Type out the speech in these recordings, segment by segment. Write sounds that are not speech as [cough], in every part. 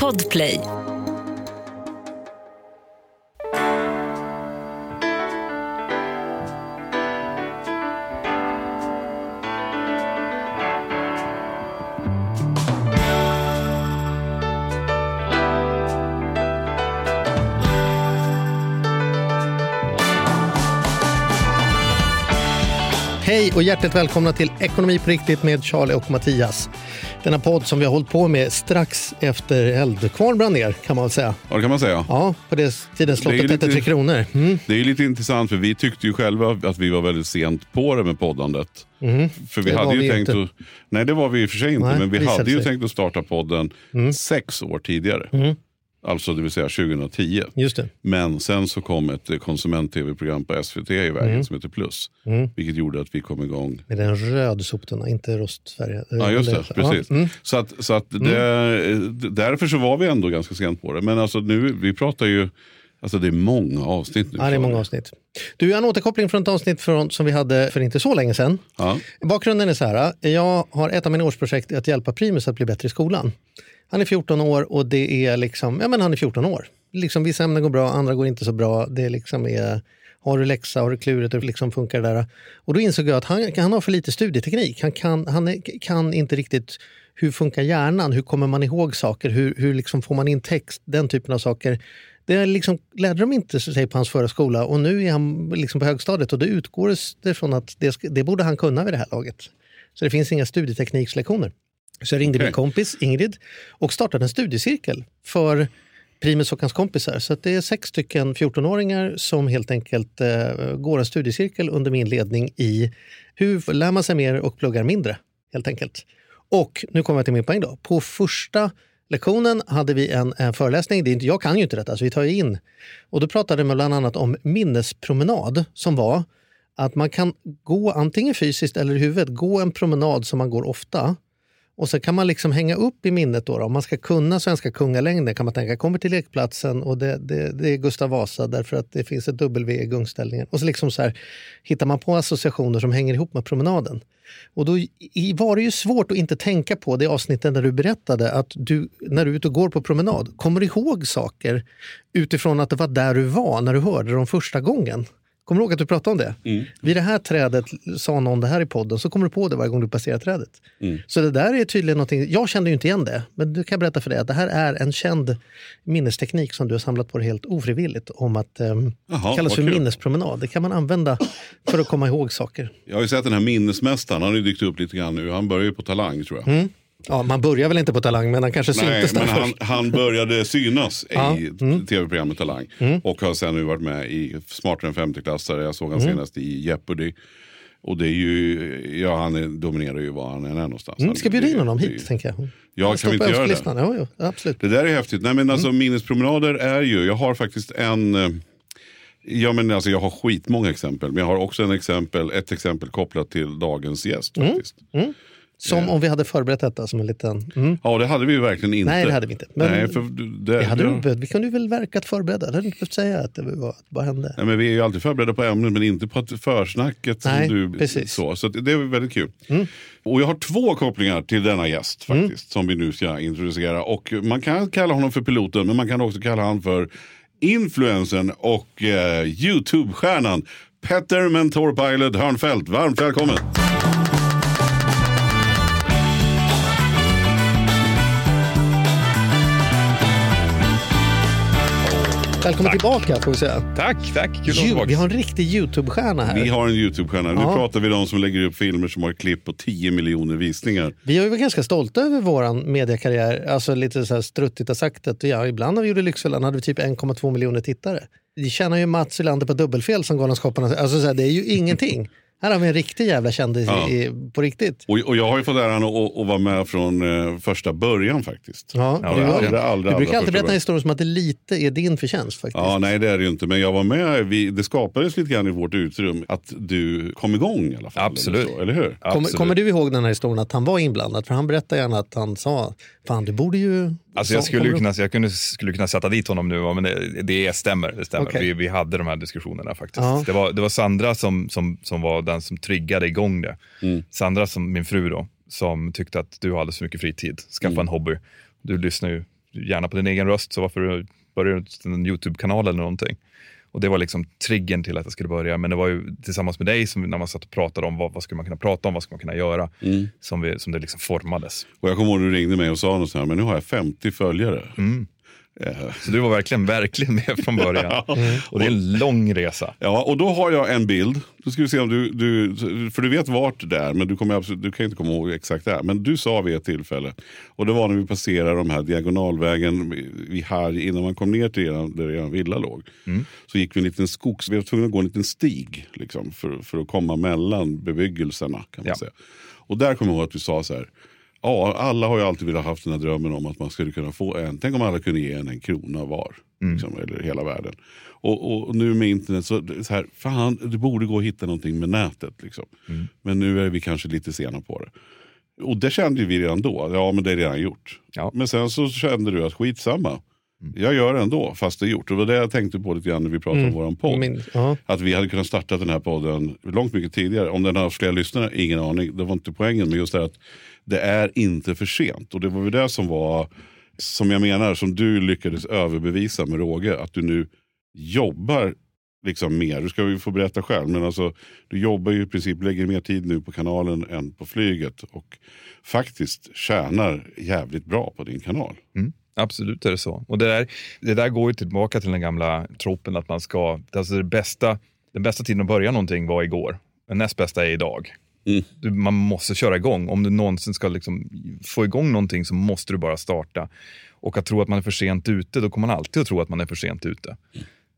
Podplay. Hej och hjärtligt välkomna till Ekonomi på riktigt med Charlie och Mattias. Denna podd som vi har hållit på med strax efter Eldkvarn brann ner kan man väl säga. Ja, det kan man säga. Ja, på det tiden slottet ju hette Tre Kronor. Mm. Det är ju lite intressant för vi tyckte ju själva att vi var väldigt sent på det med poddandet. För vi. Det hade ju vi tänkt inte. att, Nej det var vi i och för sig inte, Nej, men vi hade ju sig. tänkt att starta podden sex år tidigare. Mm. Alltså det vill säga 2010. Just det. Men sen så kom ett konsument-tv-program på SVT i vägen Mm. som heter Plus. Vilket gjorde att vi kom igång. Med en röd soptunna, inte rostfärgad. Ja just det, precis. Mm. Så, att, så att det, därför så var vi ändå ganska sent på det. Men alltså nu, vi pratar ju, alltså det är många avsnitt nu. Ja, det är många avsnitt. Du, en återkoppling från ett avsnitt från, som vi hade för inte så länge sedan. Ja. Bakgrunden är så här. Jag har ett av mina årsprojekt att hjälpa Primus att bli bättre i skolan. Han är 14 år och det är liksom, ja men han är 14 år. Liksom, vissa ämnen går bra, andra går inte så bra. Det liksom är, har du läxa, har du klurigt, hur liksom funkar det där? Och då insåg jag att han, han har för lite studieteknik. Han kan, han är, kan inte riktigt hur funkar hjärnan? Hur kommer man ihåg saker? Hur, hur liksom får man in text? Den typen av saker. Det liksom, lärde de inte sig på hans förra skola och nu är han liksom på högstadiet och det utgår det från att det, det borde han kunna vid det här laget. Så det finns inga studieteknikslektioner. Så jag ringde min kompis Ingrid och startade en studiecirkel för Primus och hans kompisar. Så det är sex stycken 14-åringar som helt enkelt eh, går en studiecirkel under min ledning i hur lär man sig mer och pluggar mindre. helt enkelt. Och nu kommer jag till min poäng. Då. På första lektionen hade vi en, en föreläsning. Det är inte, jag kan ju inte detta, så vi tar in. Och då pratade man bland annat om minnespromenad som var att man kan gå antingen fysiskt eller i huvudet, gå en promenad som man går ofta. Och så kan man liksom hänga upp i minnet då, då. om man ska kunna svenska kungalängden kan man tänka, kommer till lekplatsen och det, det, det är Gustav Vasa därför att det finns ett W i gungställningen. Och så liksom så här, hittar man på associationer som hänger ihop med promenaden. Och då i- var det ju svårt att inte tänka på det avsnittet där du berättade att du, när du är ute och går på promenad, kommer du ihåg saker utifrån att det var där du var när du hörde dem första gången? Kommer du ihåg att du pratade om det? Mm. Vid det här trädet sa någon det här i podden, så kommer du på det varje gång du passerar trädet. Mm. Så det där är tydligen någonting, jag kände ju inte igen det, men du kan jag berätta för dig att det här är en känd minnesteknik som du har samlat på dig helt ofrivilligt om att um, Jaha, kallas vad för kul. minnespromenad. Det kan man använda för att komma ihåg saker. Jag har ju sett den här minnesmästaren, han har ju dykt upp lite grann nu. Han börjar ju på Talang tror jag. Ja, man börjar väl inte på Talang, men han kanske Nej, syntes där men han, först. han började synas Ja, i mm. tv-programmet Talang. Och har sen nu varit med i Smartare än 50-klassare. Jag såg han Mm. senast i Jeopardy. Och det är ju, ja han är, dominerar ju var han än är någonstans. Mm, ska bjuda in honom det- hit, tänker jag. Ja, Han kan står vi på inte göra det? önskelistan. Jo, jo, absolut. Det där är häftigt. Nej, men alltså, Mm. Minnespromenader är ju, jag har faktiskt en, eh, ja, men alltså, jag har skitmånga exempel. Men jag har också en exempel, ett exempel kopplat till dagens gäst. Mm. faktiskt. Som om vi hade förberett detta som en liten... Mm. Ja, det hade vi ju verkligen inte. Nej, det hade vi inte. Men Nej, för det, Det hade du. Vi kunde ju väl verkat förberedda. Det hade inte behövt säga att det, var, bara hände. Nej, men vi är ju alltid förberedda på ämnet men inte på att försnacket. Nej, som du, precis. Mm. Så, så det är väldigt kul. Och jag har två kopplingar till denna gäst faktiskt. Som vi nu ska introducera. Och man kan kalla honom för piloten men man kan också kalla honom för influensen och eh, Youtube-stjärnan Petter Mentor Pilot Hörnfeldt. Varmt välkommen! Välkommen tillbaka får vi säga. Tack, tack. Kul att vara tillbaka. vi har en riktig Youtube-stjärna här. Vi har en Youtube-stjärna. Nu pratar vi om de som lägger upp filmer som har klipp på 10 miljoner visningar. Vi har ju varit ganska stolta över vår mediekarriär. Alltså lite så här struttigt sagt att ja, ibland när vi gjorde Lyxfällan hade vi typ 1,2 miljoner tittare. Vi tjänar ju Mats Ylander på dubbelfel som Galenskaparna. Alltså så här, det är ju ingenting. Här har vi en riktig jävla kändis Ja. i, på riktigt. Och, och jag har ju fått äran att, att vara med från eh, första början faktiskt. Ja, Ja, du, är allra, allra du brukar alltid berätta historier som att det lite är din förtjänst faktiskt. Ja, nej det är det ju inte. Men jag var med, vi, det skapades lite grann i vårt utrum att du kom igång i alla fall. Absolut. Eller, så, eller hur? Kommer, Absolut. kommer du ihåg den här historien att han var inblandad? För han berättade gärna att han sa, fan du borde ju... Alltså jag skulle, kunna, jag kunde, skulle kunna sätta dit honom nu, men det, det stämmer. Det stämmer. Okej. Vi, vi hade de här diskussionerna faktiskt. Ja. Det, var, det var Sandra som, som, som var den som triggade igång det. Mm. Sandra, som min fru då, som tyckte att du har alldeles för mycket fritid, skaffa Mm. en hobby. Du lyssnar ju gärna på din egen röst, så varför börjar du inte en YouTube-kanal eller någonting? Och Det var liksom triggern till att jag skulle börja. Men det var ju tillsammans med dig, som, när man satt och pratade om vad, vad skulle man kunna prata om, vad ska man kunna göra, Mm. som, vi, som det liksom formades. Och jag kommer ihåg du ringde mig och sa något sånt här, men nu har jag 50 följare. Eh, Så du var verkligen, verkligen med från början. [laughs] Och det är en lång resa. Ja, och då har jag en bild. Då ska vi se om du, du för du vet vart det är, men du, kommer absolut, du kan inte komma ihåg exakt det är. Men du sa vid ett tillfälle, och det var när vi passerade de här diagonalvägen vid Harg, innan man kom ner till eran, där er villa låg. Så gick vi en liten skogs, vi var tvungna att gå en liten stig liksom, för, för att komma mellan bebyggelserna. Kan man Ja. säga. Och där kommer jag ihåg att du sa så här, Ja, alla har ju alltid velat haft den här drömmen om att man skulle kunna få en. Tänk om alla kunde ge en en krona var. Liksom, eller hela världen. Och, och, nu med internet så, så här, fan det borde gå att hitta någonting med nätet. Liksom. Men nu är vi kanske lite sena på det. Och det kände vi redan då. Ja men det är redan gjort. Ja. Men sen så kände du att skitsamma. Jag gör det ändå fast det är gjort. Och det var det jag tänkte på lite grann när vi pratade om våran podd. Min. Att vi hade kunnat starta den här podden långt mycket tidigare. Om den har haft fler lyssnare, ingen aning. Det var inte poängen. Men just det att det är inte för sent. Och det var väl det som var, som jag menar, som du lyckades överbevisa med råge. Att du nu jobbar liksom mer. Du ska ju få berätta själv. Men alltså, du jobbar ju i princip, lägger mer tid nu på kanalen än på flyget. Och faktiskt tjänar jävligt bra på din kanal. Mm, absolut är det så. Och det där, det där går ju tillbaka till den gamla tropen att man ska, alltså det bästa, den bästa tiden att börja någonting var igår. Den näst bästa är idag. Mm. Du, man måste köra igång. Om du någonsin ska liksom få igång någonting så måste du bara starta. Och att tro att man är för sent ute, då kommer man alltid att tro att man är för sent ute.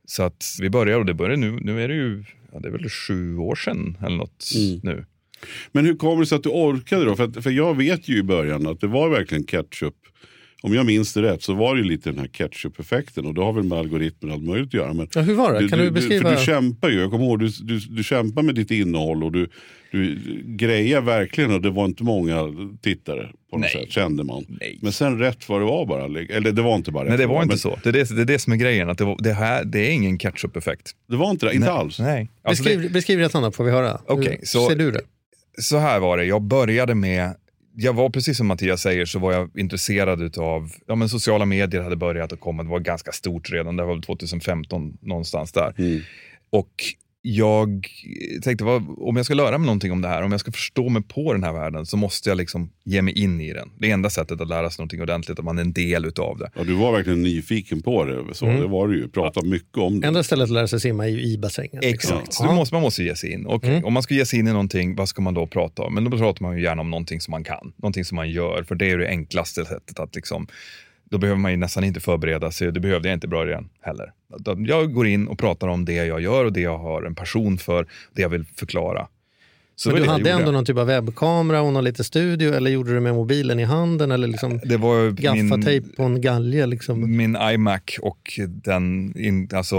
Så att vi börjar och det börjar nu, nu är det ju, ja, det är väl sju år sedan eller något Mm. nu. Men hur kommer det sig att du orkade då? För, att, för jag vet ju i början att det var verkligen ketchup. Om jag minns det rätt så var det ju lite den här ketchup-effekten. Och det har väl med algoritmer och allt möjligt att göra. Men Ja, hur var det? Kan du, beskriva? För du kämpar ju, jag kommer ihåg, du, du, du kämpar med ditt innehåll och du, du grejer verkligen och det var inte många tittare på något Nej. sätt, kände man. Nej. Men sen rätt vad det var bara, eller det var inte bara rätt Nej, det var inte men så. Det är det, det är det som är grejen. Att det, var, det, här, det är ingen ketchup-effekt. Det var inte det, inte Nej. alls. Nej. Alltså det- Beskriv, beskriv det Anna, får vi höra. Okej, Hur så- ser du det? så här var det, jag började med, jag var precis som Mattias säger så var jag intresserad av, ja men sociala medier hade börjat att komma, det var ganska stort redan, det var väl 2015 någonstans där. Mm. Och jag tänkte, vad, om jag ska lära mig någonting om det här, om jag ska förstå mig på den här världen så måste jag liksom ge mig in i den. Det enda sättet att lära sig någonting ordentligt, att man är en del utav det. Ja, du var verkligen nyfiken på det, så Mm. det var du ju. Prata mycket om det. Enda stället att lära sig simma är ju i bassängen. liksom. Exakt, så du måste, man måste ge sig in. Och Mm. Om man ska ge sig in i någonting, vad ska man då prata om? Men då pratar man ju gärna om någonting som man kan, någonting som man gör, för det är det enklaste sättet att liksom, då behöver man ju nästan inte förbereda sig, det behövde jag inte i början heller. Jag går in och pratar om det jag gör och det jag har en passion för, det jag vill förklara. Så Men du hade ändå gjorde. någon typ av webbkamera och någon liten studio eller gjorde du med mobilen i handen eller liksom Det var min, gaffatejp på en galge? Liksom. min iMac och den in, alltså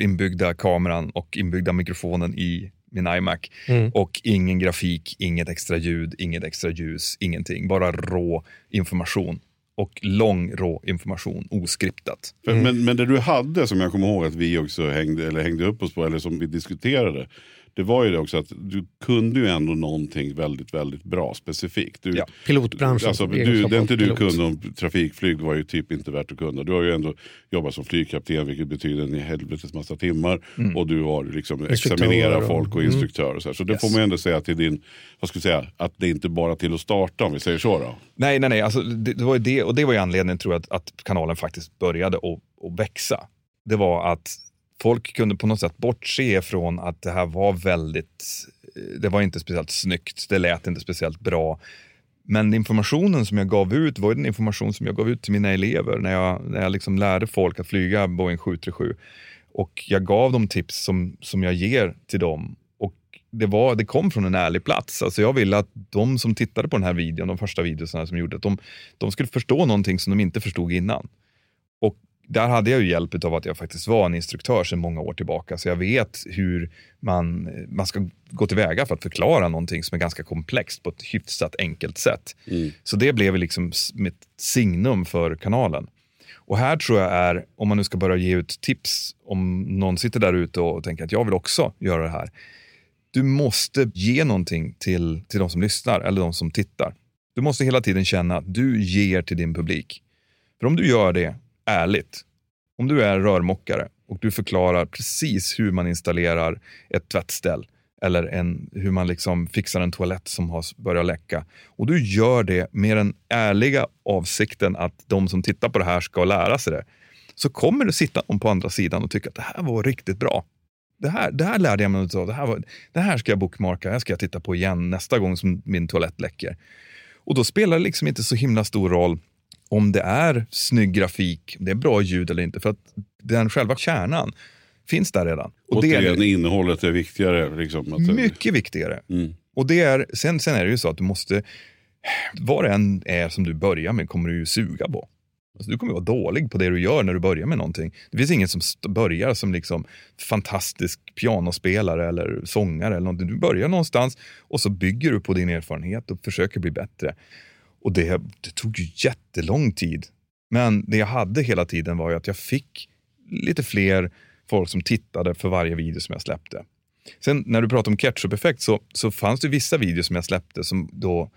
inbyggda kameran och inbyggda mikrofonen i min iMac. Mm. Och ingen grafik, inget extra ljud, inget extra ljus, ingenting. Bara rå information. Och lång rå information, oskriptat. För, men, men det du hade som jag kommer ihåg att vi också hängde, eller hängde upp oss på, eller som vi diskuterade. Det var ju det också att du kunde ju ändå någonting väldigt, väldigt bra specifikt. Du, Ja. Pilotbranschen. Alltså, du, det inte du pilot. kunde om trafikflyg var ju typ inte värt att kunna. Du har ju ändå jobbat som flygkapten vilket betyder en helvetes massa timmar. Och du har liksom examinerat folk och mm. instruktör. Och så, här. så det Yes. får man ändå säga till din, vad ska jag säga, att det inte bara till att starta om vi säger så då. Nej, nej, nej. Alltså, det, det var det, och det var ju anledningen tror jag att, att kanalen faktiskt började att växa. Det var att folk kunde på något sätt bortse från att det här var väldigt, eh, det var inte speciellt snyggt, det lät inte speciellt bra. Men informationen som jag gav ut var ju den information som jag gav ut till mina elever när jag, när jag liksom lärde folk att flyga Boeing 737. Och jag gav dem tips som, som jag ger till dem. Och det, var, det kom från en ärlig plats. Alltså jag ville att de som tittade på den här videon, de första videorna som jag gjorde, att de, de skulle förstå någonting som de inte förstod innan. Och där hade jag ju hjälp av att jag faktiskt var en instruktör sedan många år tillbaka. Så jag vet hur man, man ska gå tillväga för att förklara någonting som är ganska komplext på ett hyfsat enkelt sätt. Så det blev liksom mitt signum för kanalen. Och här tror jag är, om man nu ska börja ge ut tips, om någon sitter där ute och tänker att jag vill också göra det här. Du måste ge någonting till, till de som lyssnar eller de som tittar. Du måste hela tiden känna att du ger till din publik. För om du gör det ärligt, om du är rörmokare och du förklarar precis hur man installerar ett tvättställ eller en, hur man liksom fixar en toalett som har börjat läcka. Och du gör det med den ärliga avsikten att de som tittar på det här ska lära sig det. Så kommer det sitta någon på andra sidan och tycka att det här var riktigt bra. Det här, det här lärde jag mig av. Det här, det här ska jag bookmarka. Det här ska jag titta på igen nästa gång som min toalett läcker. Och då spelar det liksom inte så himla stor roll om det är snygg grafik, det är bra ljud eller inte. För att den själva kärnan finns där redan. Och Återigen, det är, innehållet är viktigare. Liksom, mycket viktigare. Mm. Och det är, sen, sen är det ju så att du måste, vad det än är som du börjar med kommer du ju suga på. Alltså, du kommer vara dålig på det du gör när du börjar med någonting. Det finns ingen som börjar som liksom fantastisk pianospelare eller sångare. Eller någonting. Du börjar någonstans och så bygger du på din erfarenhet och försöker bli bättre. Och det, det tog ju jättelång tid. Men det jag hade hela tiden var ju att jag fick lite fler folk som tittade för varje video som jag släppte. Sen när du pratar om ketchup-effekt så, så fanns det vissa videos som jag släppte som då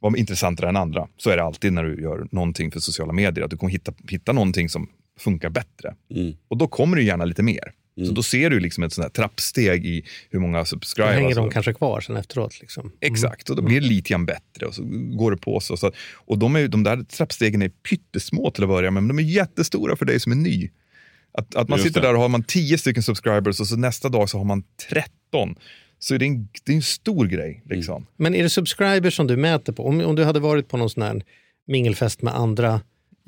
var intressantare än andra. Så är det alltid när du gör någonting för sociala medier, att du kommer hitta, hitta någonting som funkar bättre. Mm. Och då kommer det gärna lite mer. Mm. Så då ser du liksom ett sånt trappsteg i hur många subscribers. Då hänger de kanske kvar sen efteråt. Liksom. Mm. Exakt, och då blir det lite grann bättre och så går det på. Så, så och de, är, de där trappstegen är pyttesmå till att börja med, men de är jättestora för dig som är ny. Att, att man Just sitter det. där och har man 10 stycken subscribers och så nästa dag så har man 13 så är det, en, det är en stor grej. Mm. Liksom. Mm. Men är det subscribers som du mäter på? Om, om du hade varit på någon sån här mingelfest med andra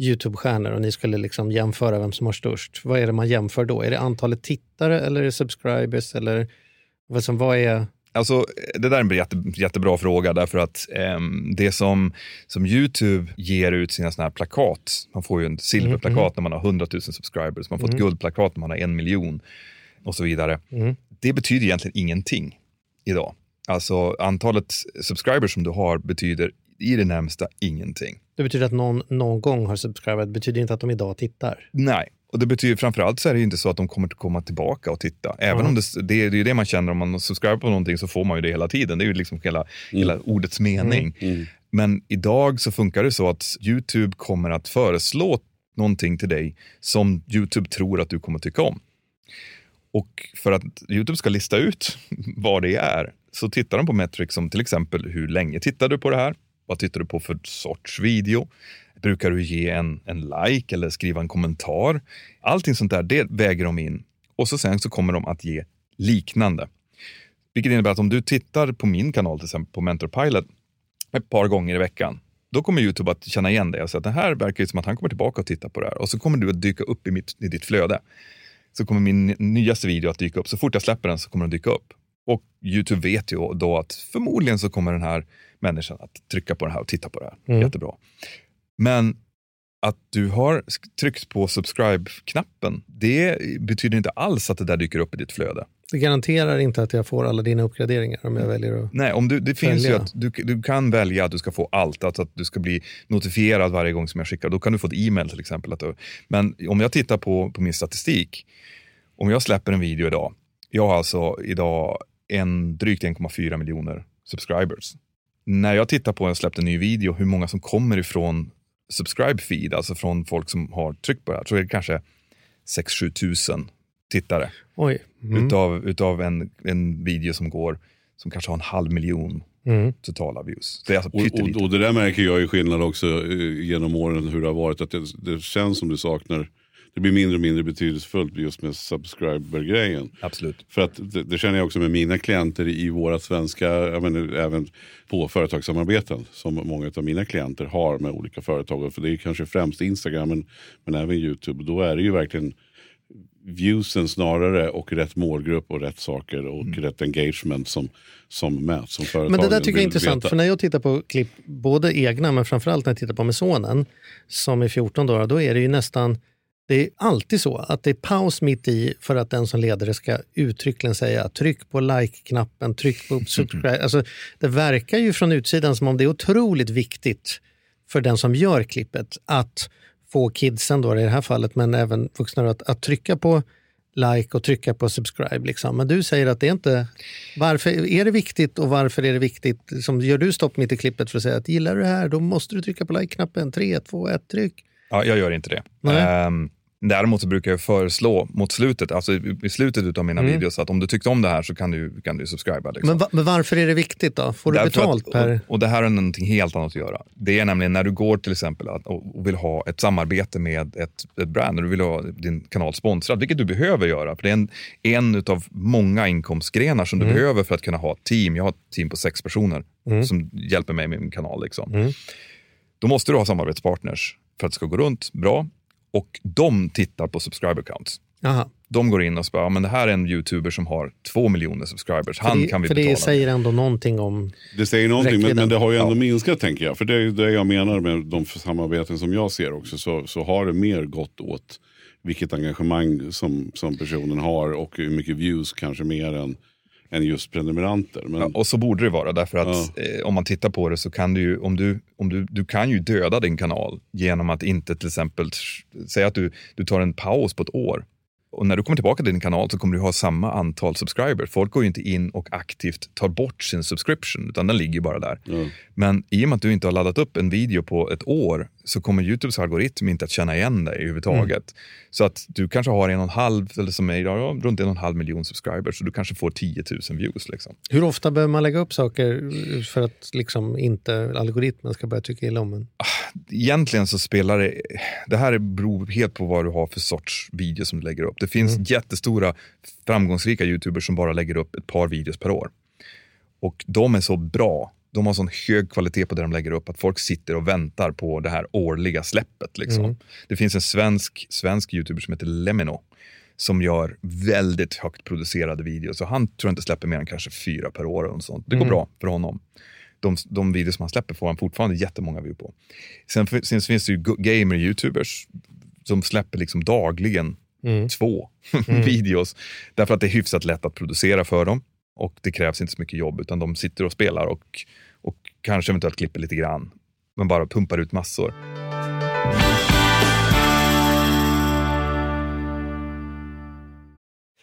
YouTube-stjärnor och ni skulle liksom jämföra vem som har störst. Vad är det man jämför då? Är det antalet tittare eller är det subscribers? Eller vad, som, vad är... Alltså, det där är en jätte, jättebra fråga därför att eh, det som, som YouTube ger ut sina såna här plakat, man får ju en silverplakat mm, när man har 100 000 subscribers, man får mm. ett guldplakat när man har en miljon och så vidare. Mm. Det betyder egentligen ingenting idag. Alltså antalet subscribers som du har betyder i det närmsta ingenting. Det betyder att någon någon gång har subscribet, det betyder inte att de idag tittar? Nej, och det betyder framförallt så är det inte så att de kommer att komma tillbaka och titta. Även mm. om det, det, det är det man känner om man subscriber på någonting så får man ju det hela tiden. Det är ju liksom hela, mm. hela ordets mening. Mm. mm. Men idag så funkar det så att YouTube kommer att föreslå någonting till dig som YouTube tror att du kommer att tycka om. Och för att YouTube ska lista ut [laughs] vad det är så tittar de på metrics som till exempel hur länge tittar du på det här? Vad tittar du på för sorts video? Brukar du ge en, en like eller skriva en kommentar? Allting sånt där, det väger de in. Och så sen så kommer de att ge liknande. Vilket innebär att om du tittar på min kanal, till exempel på Mentorpilot, ett par gånger i veckan, då kommer Youtube att känna igen dig och säga att det här verkar ju som att han kommer tillbaka och titta på det här. Och så kommer du att dyka upp i, mitt, i ditt flöde. Så kommer min nyaste video att dyka upp. Så fort jag släpper den så kommer den dyka upp. Och Youtube vet ju då att förmodligen så kommer den här människan att trycka på det här och titta på det här. Mm. Jättebra. Men att du har tryckt på subscribe-knappen, det betyder inte alls att det där dyker upp i ditt flöde. Det garanterar inte att jag får alla dina uppgraderingar om jag väljer att Nej, om du, det finns ju att du, du kan välja att du ska få allt, alltså att du ska bli notifierad varje gång som jag skickar. Då kan du få ett e-mail till exempel. Att du, men om jag tittar på, på min statistik, om jag släpper en video idag, jag har alltså idag en, drygt 1,4 miljoner subscribers. När jag tittar på, jag släppt en ny video, hur många som kommer ifrån subscribe feed, alltså från folk som har tryckt på det här, så är det kanske 6-7 tusen tittare. Oj. Mm. Utav, utav en, en video som går, som kanske har en halv miljon mm. totala views. Det är alltså och, och, och, det där märker jag i skillnad också eh, genom åren hur det har varit. Att det, det känns som du saknar det blir mindre och mindre betydelsefullt just med subscriber-grejen. Absolut. För att det, det, känner jag också med mina klienter i våra svenska, jag menar, även på företagssamarbeten som många av mina klienter har med olika företag. För det är kanske främst Instagram men, men även YouTube. Då är det ju verkligen viewsen snarare och rätt målgrupp och rätt saker och mm. rätt engagement som, som mäts. Som men det där tycker jag är intressant, veta. för när jag tittar på klipp, både egna men framförallt när jag tittar på med sonen som är 14 år, då är det ju nästan det är alltid så att det är paus mitt i för att den som leder det ska uttryckligen säga tryck på like-knappen, tryck på subscribe. Alltså, det verkar ju från utsidan som om det är otroligt viktigt för den som gör klippet att få kidsen då i det här fallet, men även vuxna att, att trycka på like och trycka på subscribe. Liksom. Men du säger att det är inte... Varför är det viktigt och varför är det viktigt? Liksom, gör du stopp mitt i klippet för att säga att gillar du det här, då måste du trycka på like-knappen. 3, 2, 1, tryck. Ja, jag gör inte det. Nej. Um, Däremot så brukar jag föreslå mot slutet, alltså i, slutet av mina Mm. videos, att om du tyckte om det här så kan du, kan du subscriba. Liksom. Men, va, men varför är det viktigt då? Får du Därför betalt att, per... Och, och det här har någonting helt annat att göra. Det är nämligen när du går till exempel att, och vill ha ett samarbete med ett, ett brand, och du vill ha din kanal sponsrad, vilket du behöver göra. För det är en, en av många inkomstgrenar som du Mm. behöver för att kunna ha ett team. Jag har ett team på sex personer som hjälper mig med min kanal. Liksom. Mm. Då måste du ha samarbetspartners för att det ska gå runt bra. Och de tittar på subscriber counts. Jaha. De går in och säger, ja, men det här är en youtuber som har två miljoner subscribers. Han för det, kan vi för betala. det säger ändå någonting om... Det säger någonting, men, men det har ju ändå Ja. minskat tänker jag. För det är det jag menar med de samarbeten som jag ser också. Så, så har det mer gått åt vilket engagemang som, som personen har och hur mycket views kanske mer än, än just prenumeranter. Men, Ja, och så borde det vara, därför att eh, om man tittar på det så kan du ju, om du, om du, du kan ju döda din kanal genom att inte till exempel, säga att du, du tar en paus på ett år. Och när du kommer tillbaka till din kanal så kommer du ha samma antal subscribers. Folk går ju inte in och aktivt tar bort sin subscription, utan den ligger bara där. ja. Men i och med att du inte har laddat upp en video på ett år så kommer Youtubes algoritm inte att känna igen dig överhuvudtaget. Så att du kanske har en och en halv, eller som ja, runt en och en halv miljon subscribers och du kanske får 10 000 views. Liksom. Hur ofta behöver man lägga upp saker för att liksom inte algoritmen ska börja tycka illa om en? Egentligen så spelar det, det här beror helt på vad du har för sorts video som du lägger upp. Det finns jättestora framgångsrika Youtubers som bara lägger upp ett par videos per år. Och de är så bra, de har sån hög kvalitet på det de lägger upp att folk sitter och väntar på det här årliga släppet. Liksom. Det finns en svensk, svensk youtuber som heter Lemino som gör väldigt högt producerade videos. Och han tror jag inte släpper mer än kanske fyra per år. Och sånt. Det går bra för honom. De, de videos som han släpper får han fortfarande jättemånga view på. Sen, sen finns det ju gamer-youtubers som släpper liksom dagligen två [laughs] videos. Därför att det är hyfsat lätt att producera för dem. Och det krävs inte så mycket jobb, utan de sitter och spelar och, och kanske eventuellt klipper lite grann. Men bara pumpar ut massor.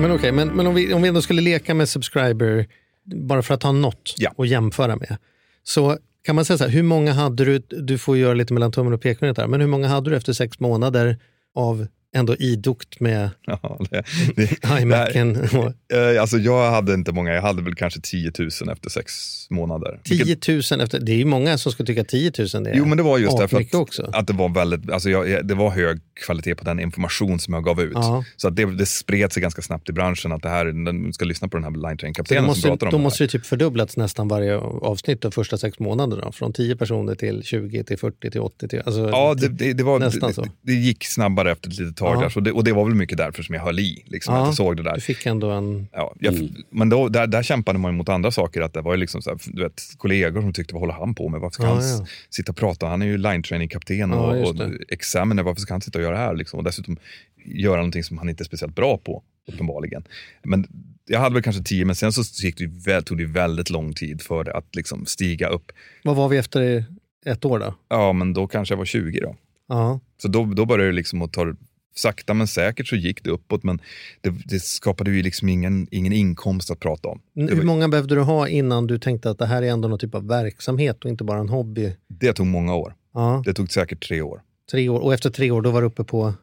Men okej, men, men om, vi, om vi ändå skulle leka med subscriber, bara för att ha något Ja. att jämföra med. Så kan man säga så här, hur många hade du, du får göra lite mellan tummen och pekfingret här, men hur många hade du efter sex månader av ändå idogt med Ja, det, det, iMacen? [laughs] Eh, Alltså jag hade inte många, jag hade väl kanske 10 000 efter sex månader. 10 000 efter, det är ju många som skulle tycka 10 000 är Jo, men det var just därför att, också. att det var väldigt, alltså jag, det var hög kvalitet på den information som jag gav ut. Ja. Så att det, det spred sig ganska snabbt i branschen att det här, den ska lyssna på den här Line då Train-kaptenen som pratar om då det här. måste det typ fördubblats nästan varje avsnitt de första sex månaderna. Från 10 personer till 20 till 40 till 80. Till, alltså, Ja, det, det, det, var, Nästan det, så. det gick snabbare efter ett litet tag. Dagar. Ja. Så det, och det var väl mycket därför som jag höll i. Liksom, Ja, att jag såg det där. Du fick ändå en... Ja, jag, Men då, där, där kämpade man ju mot andra saker. Att det var liksom så här, du vet, kollegor som tyckte, vad håller han på med? Varför ska Ja, han sitta och prata? Han är ju line training-kapten och, och examiner. Varför ska han sitta och göra det här? Liksom? Och dessutom göra någonting som han inte är speciellt bra på, uppenbarligen. Men jag hade väl kanske tio, men sen så gick det tog det väldigt lång tid för det att liksom stiga upp. Vad var vi efter ett år då? Ja, men då kanske jag var 20 då. Ja. Så då, då började det liksom att ta sakta men säkert så gick det uppåt, men det, det skapade ju liksom ingen, ingen inkomst att prata om. Hur var, många behövde du ha innan du tänkte att det här är ändå någon typ av verksamhet och inte bara en hobby? det tog många år. Ja, Det tog säkert tre år. tre år. Och efter tre år då var du uppe på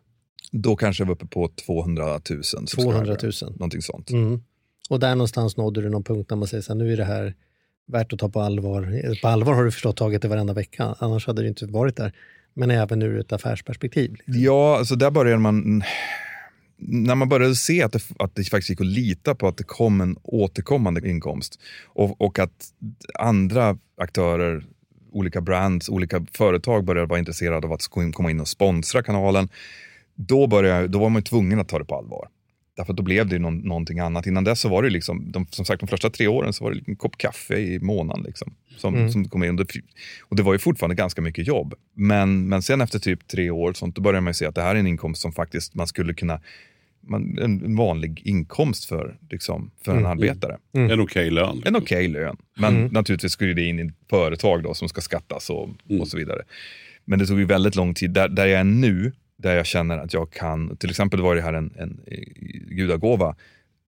Då kanske jag var uppe på 200 000 subscriber. 200 000. Någonting sånt. Mm. Och där någonstans nådde du någon punkt där man säger så här, nu är det här värt att ta på allvar. På allvar har du förstått tagit det varenda vecka, annars hade det inte varit där. Men även ur ett affärsperspektiv. liksom. Ja, alltså där började man... När man började se att det, att det faktiskt gick att lita på att det kom en återkommande inkomst och, och att andra aktörer, olika brands, olika företag började vara intresserade av att komma in och sponsra kanalen, då, började, då var man tvungen att ta det på allvar. Därför att då blev det ju någon, någonting annat. Innan dess så var det liksom, de, som sagt de första tre åren så var det en kopp kaffe i månaden. Liksom, som, Mm. som kom in. Och det, och det var ju fortfarande ganska mycket jobb. Men, men sen efter typ tre år sånt, då började man ju se att det här är en inkomst som faktiskt man skulle kunna man, en, en vanlig inkomst för, liksom, för en Mm. arbetare. En okej lön. En okej lön. Men Mm. naturligtvis skulle det in i ett företag då, som ska skattas och, Mm. och så vidare. Men det tog ju väldigt lång tid. Där, där jag är nu, där jag känner att jag kan, till exempel var det här en, en eh, gudagåva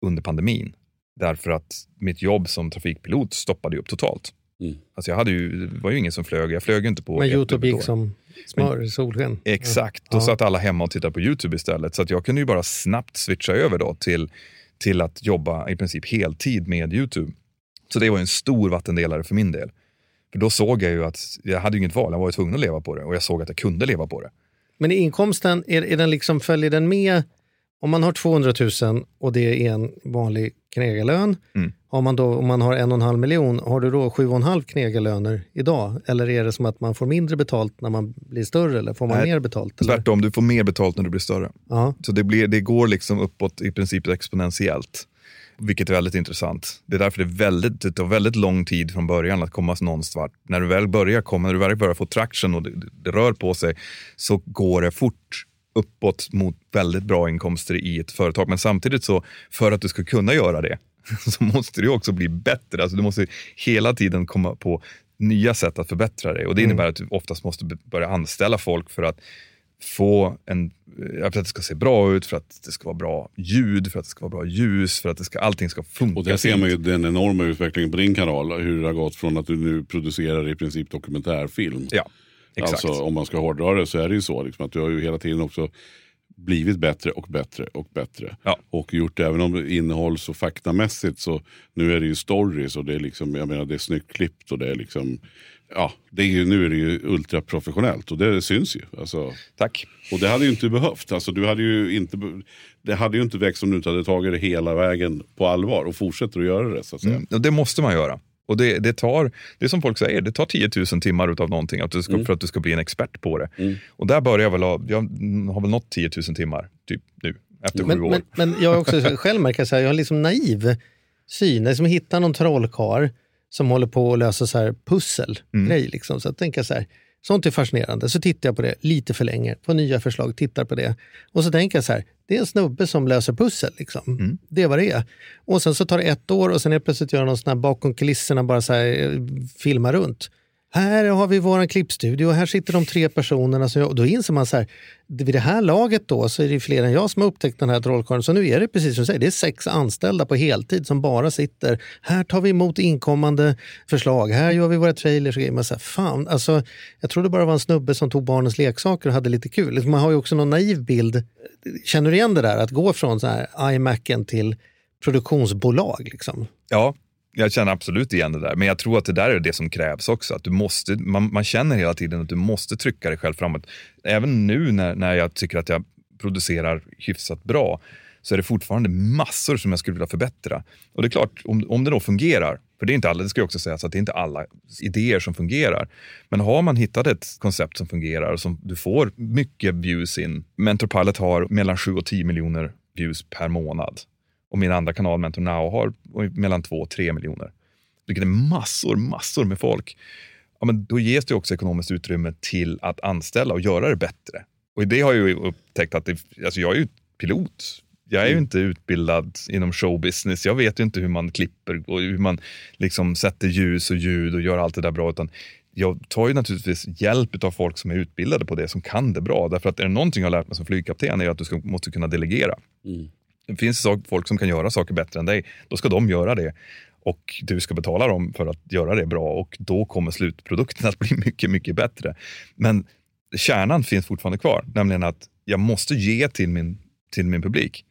under pandemin. Därför att mitt jobb som trafikpilot stoppade upp totalt. Mm. Alltså jag hade ju, det var ju ingen som flög, jag flög ju inte på Men Youtube gick som smör i solsken. Exakt, då Ja. satt alla hemma och tittade på YouTube istället. Så att jag kunde ju bara snabbt switcha över då till, till att jobba i princip heltid med YouTube. Så det var ju en stor vattendelare för min del. För då såg jag ju att jag hade ju inget val, jag var ju tvungen att leva på det och jag såg att jag kunde leva på det. Men är inkomsten, är, är den liksom, följer den med? Om man har 200 000 och det är en vanlig knegarlön, Mm. har man då, om man har en och en halv miljon, har du då sju och en halv knegarlöner idag? Eller är det som att man får mindre betalt när man blir större eller får man Nej, mer betalt? Eller? Tvärtom, du får mer betalt när du blir större. Ja. Så det, blir, det går liksom uppåt i princip exponentiellt. Vilket är väldigt intressant. Det är därför det, är väldigt, det tar väldigt lång tid från början att komma någonstans. När du väl börjar komma, när du väl börjar få traction och det, det rör på sig, så går det fort uppåt mot väldigt bra inkomster i ett företag. Men samtidigt så, för att du ska kunna göra det, [laughs] så måste du också bli bättre. Alltså du måste hela tiden komma på nya sätt att förbättra dig. Och det innebär att du oftast måste börja anställa folk för att få en, för att det ska se bra ut, för att det ska vara bra ljud, för att det ska vara bra ljus, för att det ska, allting ska funka. Och där ser man ju den enorma utvecklingen på din kanal. Hur det har gått från att du nu producerar i princip dokumentärfilm. Ja, exakt. Alltså om man ska hårdra det så är det ju så. Liksom, att du har ju hela tiden också blivit bättre och bättre och bättre. Ja. Och gjort även om det innehålls och faktamässigt så nu är det ju stories och det är liksom, jag menar det är snyggt klippt och det är liksom, ja, det är ju, nu är det ju ultraprofessionellt och det syns ju. Alltså, Tack. och det hade ju inte behövt. Alltså, du hade ju inte, be- det hade ju inte växt om du inte hade tagit det hela vägen på allvar och fortsätter att göra det. Så att säga. Mm, och det måste man göra. Och det, det tar, det är som folk säger, det tar 10 000 timmar utav någonting att du ska, för att du ska bli en expert på det. Mm. Och där börjar jag väl ha, jag har väl nått 10 000 timmar typ nu, efter Men, sju år. men, men jag har också [laughs] själv märkt här, jag har liksom naiv syn. Det är som att hitta någon trollkarl som håller på att lösa så här pussel. Grej, liksom. Så jag tänker så här, sånt är fascinerande. Så tittar jag på det lite för länge, på nya förslag, tittar på det. Och så tänker jag så här, det är en snubbe som löser pussel. Liksom. Det är vad det är. Och sen så tar det ett år och sen är plötsligt gör någon sån här bakom kulisserna, bara så här, eh, filma runt. Här har vi vår klippstudio och här sitter de tre personerna. Som jag, och då inser man så här, vid det här laget då så är det fler än jag som har upptäckt den här trollkarlen. Så nu är det precis som du säger, det är sex anställda på heltid som bara sitter. Här tar vi emot inkommande förslag, här gör vi våra trailers och grejer. Så här, fan, alltså, jag trodde bara det var en snubbe som tog barnens leksaker och hade lite kul. Man har ju också någon naiv bild. Känner du igen det där, att gå från så här iMacen till produktionsbolag? Liksom? Ja, jag känner absolut igen det där. Men jag tror att det där är det som krävs också. Att du måste, man, man känner hela tiden att du måste trycka dig själv framåt. Även nu när, när jag tycker att jag producerar hyfsat bra så är det fortfarande massor som jag skulle vilja förbättra. Och det är klart, om, om det då fungerar, för det är inte alla, det ska jag också säga, så att det är inte alla idéer som fungerar. Men har man hittat ett koncept som fungerar och som du får mycket views in. Mentorpilot har mellan 7 och 10 miljoner views per månad. Och min andra kanal, Mentor Now, har mellan 2 och 3 miljoner. Vilket är massor, massor med folk. Ja, men då ges det också ekonomiskt utrymme till att anställa och göra det bättre. Och det har jag ju upptäckt att det, alltså jag är ju pilot. Jag är ju Mm. inte utbildad inom showbusiness. Jag vet ju inte hur man klipper och hur man liksom sätter ljus och ljud och gör allt det där bra. Utan jag tar ju naturligtvis hjälp av folk som är utbildade på det, som kan det bra. Därför att är det någonting jag har lärt mig som flygkapten är att du ska, måste kunna delegera. Mm. Det finns folk som kan göra saker bättre än dig. Då ska de göra det. Och du ska betala dem för att göra det bra och då kommer slutprodukten [laughs] att bli mycket, mycket bättre. Men kärnan finns fortfarande kvar, nämligen att jag måste ge till min, till min publik.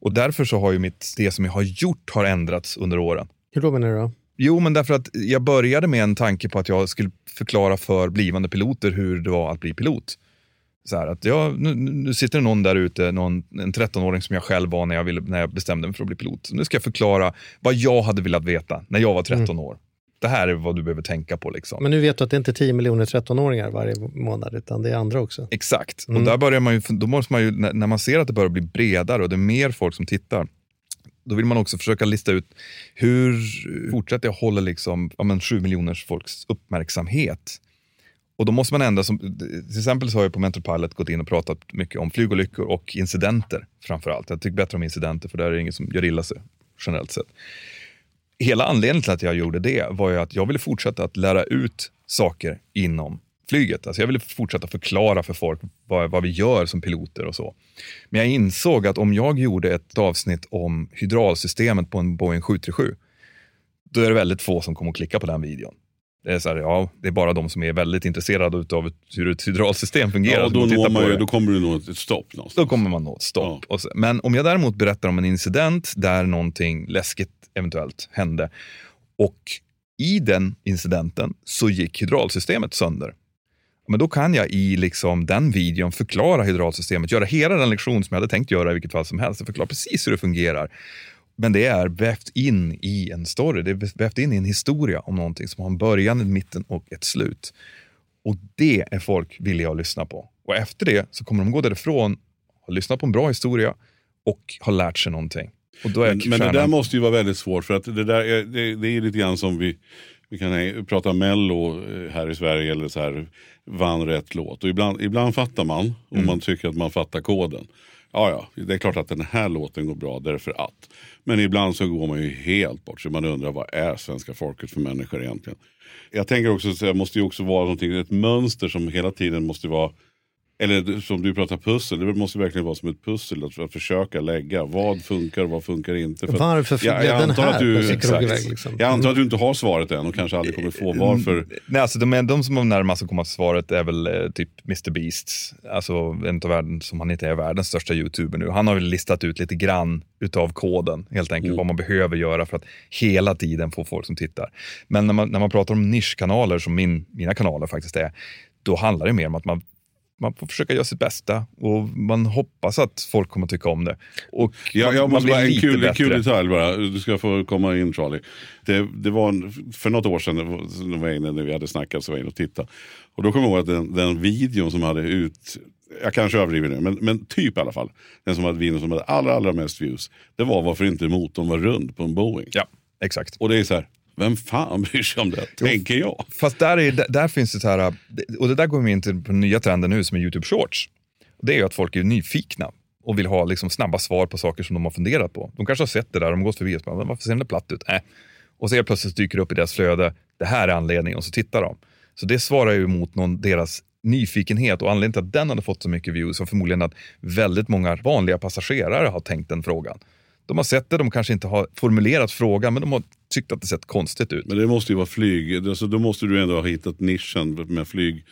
Och därför så har ju mitt, det som jag har gjort har ändrats under åren. Hur då menar du då? Jo, men därför att jag började med en tanke på att jag skulle förklara för blivande piloter hur det var att bli pilot. Så här, att jag, nu, nu sitter det någon där ute, någon, en 13-åring som jag själv var när jag, ville, när jag bestämde mig för att bli pilot. Så nu ska jag förklara vad jag hade velat veta när jag var 13 år. Det här är vad du behöver tänka på. Liksom. Men nu vet du att det inte är 10 miljoner 13-åringar varje månad, utan det är andra också. Exakt. Och där börjar man ju, då måste man ju, när när man ser att det börjar bli bredare och det är mer folk som tittar, då vill man också försöka lista ut hur fortsätter jag hålla liksom, ja, men 7 miljoners folks uppmärksamhet. Och då måste man ändra, som, till exempel så har jag på Mental Pilot gått in och pratat mycket om flygolyckor och incidenter framför allt. Jag tycker bättre om incidenter för där är det ingen som gör illa sig generellt sett. Hela anledningen till att jag gjorde det var ju att jag ville fortsätta att lära ut saker inom flyget. Alltså jag ville fortsätta förklara för folk vad, vad vi gör som piloter och så. Men jag insåg att om jag gjorde ett avsnitt om hydraulsystemet på en Boeing 737, då är det väldigt få som kommer att klicka på den videon. Det är, så här, ja, det är bara de som är väldigt intresserade av hur ett hydraulsystem fungerar. Ja, då, når man ju, då kommer du nå ett stopp någonstans. Då kommer man nå ett stopp. Och så, men om jag däremot berättar om en incident där någonting läskigt eventuellt hände och i den incidenten så gick hydraulsystemet sönder. Men då kan jag i liksom den videon förklara hydraulsystemet, göra hela den lektion som jag hade tänkt göra i vilket fall som helst, och förklara precis hur det fungerar. Men det är vävt in i en story, det är vävt in i en historia om någonting som har en början, en mitten och ett slut. Och det är folk villiga att lyssna på. Och efter det så kommer de gå därifrån, ha lyssnat på en bra historia och ha lärt sig någonting. Och då är Men, men det där måste ju vara väldigt svårt för att det där är, det, det är lite grann som vi, vi kan prata mello eh, här i Sverige eller så här, vann rätt låt. Och ibland, ibland fattar man och Mm. man tycker att man fattar koden. Ja, ja, det är klart att den här låten går bra därför att. Men ibland så går man ju helt bort så man undrar vad är svenska folket för människor egentligen. Jag tänker också att det måste ju också vara någonting, ett mönster som hela tiden måste vara eller som du pratar pussel, det måste verkligen vara som ett pussel att, att försöka lägga. Vad funkar och vad funkar inte? För Varför jag, blev jag den antar här att du, exakt. iväg, liksom? Jag antar att du inte har svaret än och kanske aldrig kommer få varför. Nej, alltså de, de som är närmast att komma till svaret är väl eh, typ Mr Beast. Alltså en av världens, som han inte är världens största youtuber nu. Han har väl listat ut lite grann utav koden, helt enkelt vad man behöver göra för att hela tiden få folk som tittar. Men när man, när man pratar om nischkanaler, som min, mina kanaler faktiskt är, då handlar det mer om att man man får försöka göra sitt bästa och man hoppas att folk kommer tycka om det. Och Jag, man, jag måste bara, en kul, bättre. kul detalj bara. Du ska få komma in Charlie. Det, det var en, för något år sedan, var, inne, när vi hade snackat så var jag inne och tittade. Och då kommer jag ihåg att den, den videon som hade ut, jag kanske överdriver nu, men, men typ i alla fall. Den som hade videon som hade allra, allra mest views. Det var varför inte motorn var rund på en Boeing. Ja, exakt. Och det är så här, vem fan [laughs] bryr sig om det? Tänker jag. Fast där, är, där, finns det så här, och det där går vi in till på den nya trenden nu som är YouTube Shorts. Det är ju att folk är nyfikna och vill ha liksom snabba svar på saker som de har funderat på. De kanske har sett det där, de gått förbi och bara, "Men varför ser det platt ut? Äh. Och så helt plötsligt dyker det upp i deras flöde, det här är anledningen och så tittar de. Så det svarar ju mot någon, deras nyfikenhet och anledningen till att den hade fått så mycket views var förmodligen att väldigt många vanliga passagerare har tänkt den frågan. De har sett det, de kanske inte har formulerat frågan, men de har tyckt att det sett konstigt ut. Men det måste ju vara flyg. Alltså, då måste du ändå ha hittat nischen med flyg.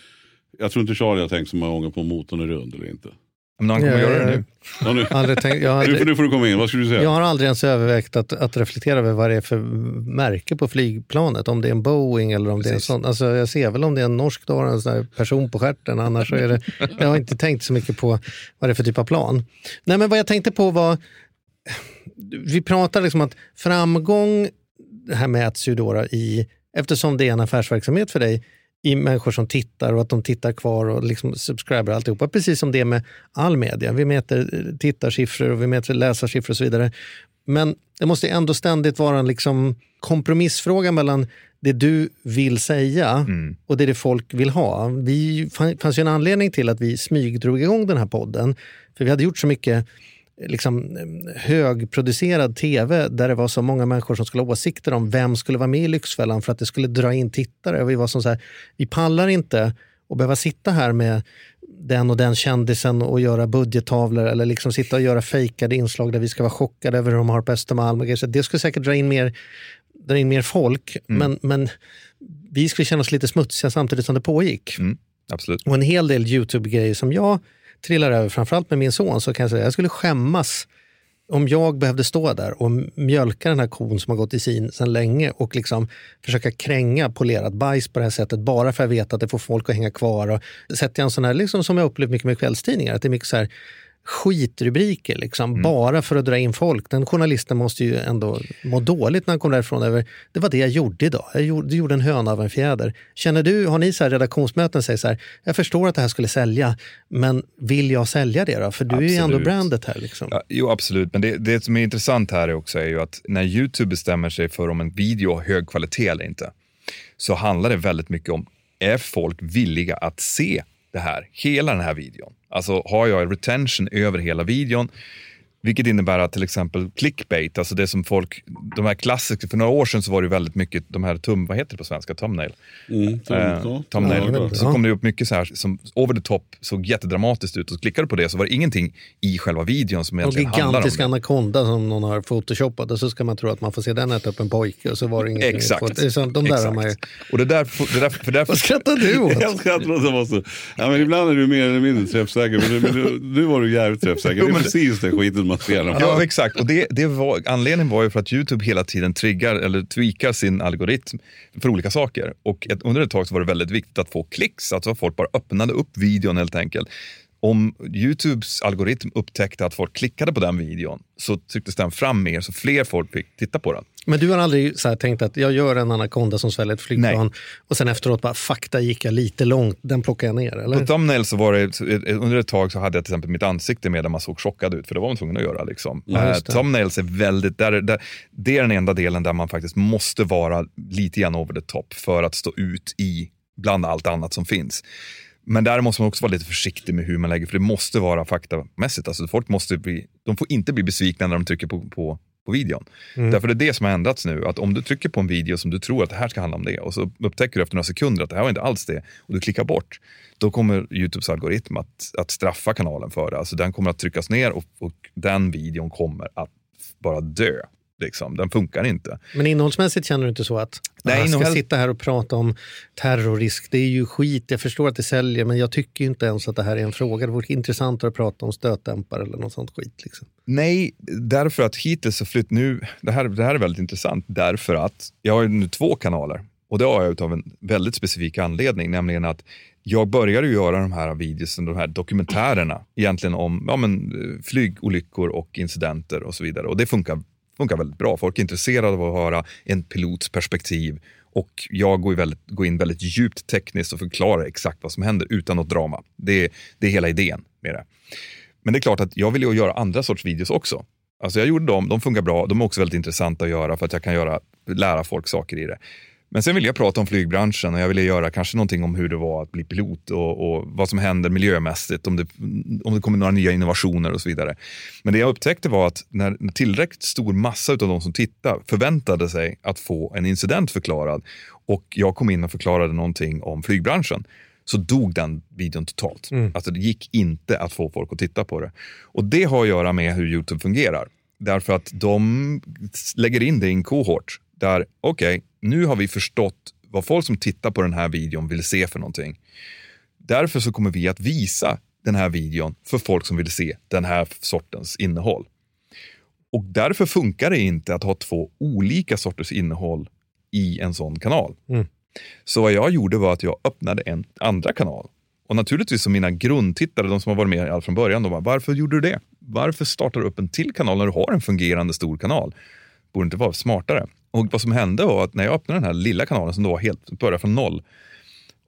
Jag tror inte Charlie har tänkt så många gånger på om motorn är rund eller inte. Men han kommer Ja, göra ja, det ja. nu. Ja, nu, Aldrig tänkt, jag, har nu, får, aldrig, nu får du komma in, vad skulle du säga? jag har aldrig ens övervägt att, att reflektera över vad det är för märke på flygplanet. Om det är en Boeing eller om det är en Precis. sån. Alltså jag ser väl om det är en norsk, då har en sån här person på stjärten. Annars så är det, [laughs] jag har inte tänkt så mycket på vad det är för typ av plan. Nej, men vad jag tänkte på var, vi pratar liksom att framgång, det här mäts ju då i, eftersom det är en affärsverksamhet för dig, i människor som tittar och att de tittar kvar och liksom subscriber alltihopa. Precis som det är med all media. Vi mäter tittarsiffror och vi mäter läsarsiffror och så vidare. Men det måste ändå ständigt vara en liksom kompromissfråga mellan det du vill säga Mm. och det, det folk vill ha. Det fanns ju en anledning till att vi smygdrog igång den här podden. För vi hade gjort så mycket liksom, högproducerad tv där det var så många människor som skulle ha åsikter om vem skulle vara med i Lyxfällan för att det skulle dra in tittare. Vi var som så här, vi pallar inte att behöva sitta här med den och den kändisen och göra budgettavlor eller liksom sitta och göra fejkade inslag där vi ska vara chockade över hur de har på Östermalm. det skulle säkert dra in mer, dra in mer folk, men, men vi skulle känna oss lite smutsiga samtidigt som det pågick. Mm, absolut. Och en hel del YouTube-grejer som jag trillar över, framförallt med min son, så kan jag säga jag skulle skämmas om jag behövde stå där och mjölka den här kon som har gått i sin sedan länge och liksom försöka kränga polerat bajs på det här sättet bara för att jag vet att det får folk att hänga kvar. Och sätter jag en sån här, liksom som jag upplevt mycket med kvällstidningar, att det är mycket så här skitrubriker liksom, bara för att dra in folk. Den journalisten måste ju ändå må dåligt när han kom därifrån över, det var det jag gjorde idag. Jag gjorde, gjorde en höna av en fjäder. Känner du, har ni så här redaktionsmöten säger så här, jag förstår att det här skulle sälja, men vill jag sälja det då? För du är ju ändå Absolut. brandet här. Liksom. Ja, jo, absolut. Men det, det som är intressant här är också är ju att när YouTube bestämmer sig för om en video har hög kvalitet eller inte, så handlar det väldigt mycket om, är folk villiga att se det här, hela den här videon? Alltså har jag retention över hela videon? Vilket innebär att till exempel clickbait, alltså det som folk, de här klassiska, för några år sedan så var det väldigt mycket de här tum, vad heter det på svenska, thumbnail? Mm, så- Eh, så. thumbnail. Ja, så kom det upp mycket så här som over the top, såg jättedramatiskt ut och så klickade du på det så var det ingenting i själva videon som egentligen handlar om gigantisk det. anakonda som någon har photoshopat och så ska man tro att man får se den äta upp en pojke och så var det ingenting. Exakt. Det är så, de där har Exakt. man ju... Och det där, det där, för därför, Vad skrattar du åt? [laughs] Jag skrattar åt att vara så. Ja, men ibland är du mer eller mindre träffsäker, men, du, nu var du jävligt träffsäker. Det är precis den skiten man ser. Ja, exakt. Och det, det var, anledningen var ju för att YouTube hela tiden triggar eller tweakar sin algoritm för olika saker. Och ett, under ett tag så var det väldigt viktigt att få klicks, alltså att folk bara öppnade upp videon helt enkelt. Om YouTubes algoritm upptäckte att folk klickade på den videon så trycktes den fram mer så fler folk fick titta på den. Men du har aldrig så tänkt att jag gör en anakonda som sväljer ett flygplan Nej. och sen efteråt bara fakta gick jag lite långt, den plockar jag ner eller? På thumbnail så var det, så, eh, under ett tag så hade jag till exempel mitt ansikte med där man såg chockad ut, för det var man tvungen att göra. Liksom. Ja, Eh, det. thumbnails är väldigt, där, där, det är den enda delen där man faktiskt måste vara lite grann over the top för att stå ut i bland allt annat som finns. Men där måste man också vara lite försiktig med hur man lägger, för det måste vara faktamässigt. Alltså folk måste bli, de får inte bli besvikna när de trycker på, på, på videon. Därför det är det som har ändrats nu, att om du trycker på en video som du tror att det här ska handla om det och så upptäcker du efter några sekunder att det här var inte alls det och du klickar bort, då kommer YouTubes algoritm att, att straffa kanalen för det. Alltså den kommer att tryckas ner och, och den videon kommer att bara dö. Liksom. Den funkar inte. Men innehållsmässigt känner du inte så att Nej, jag ska innehåll- sitta här och prata om terrorrisk, det är ju skit, jag förstår att det säljer men jag tycker ju inte ens att det här är en fråga. Det vore intressantare att prata om stötdämpare eller något sånt skit. Liksom. Nej, därför att hittills så flytt nu, det här, det här är väldigt intressant, därför att jag har ju nu två kanaler och det har jag av en väldigt specifik anledning, nämligen att jag började ju göra de här videorna, de här dokumentärerna, egentligen om ja, men, eh, flygolyckor och incidenter och så vidare. Och det funkar, funkar väldigt bra. Folk är intresserade av att höra en pilots perspektiv och jag går, väldigt, går in väldigt djupt tekniskt och förklarar exakt vad som händer utan något drama. Det, det är hela idén med det. Men det är klart att jag vill ju göra andra sorts videos också. Alltså jag gjorde dem, de funkar bra, de är också väldigt intressanta att göra för att jag kan göra, lära folk saker i det. Men sen vill jag prata om flygbranschen och jag ville göra kanske någonting om hur det var att bli pilot och, och vad som händer miljömässigt, om det, om det kommer några nya innovationer och så vidare. Men det jag upptäckte var att när tillräckligt stor massa av de som tittar förväntade sig att få en incident förklarad och jag kom in och förklarade någonting om flygbranschen så dog den videon totalt. Alltså det gick inte att få folk att titta på det. Och det har att göra med hur YouTube fungerar. Därför att de lägger in det i en kohort där, okej, nu har vi förstått vad folk som tittar på den här videon vill se för någonting. Därför så kommer vi att visa den här videon för folk som vill se den här sortens innehåll. Och därför funkar det inte att ha två olika sorters innehåll i en sån kanal. Så vad jag gjorde var att jag öppnade en andra kanal Och naturligtvis som mina grundtittare, de som har varit med allt från början, de bara, varför gjorde du det? Varför startar du upp en till kanal när du har en fungerande stor kanal? Borde inte vara smartare? Och vad som hände var att när jag öppnade den här lilla kanalen som då var helt, började från noll,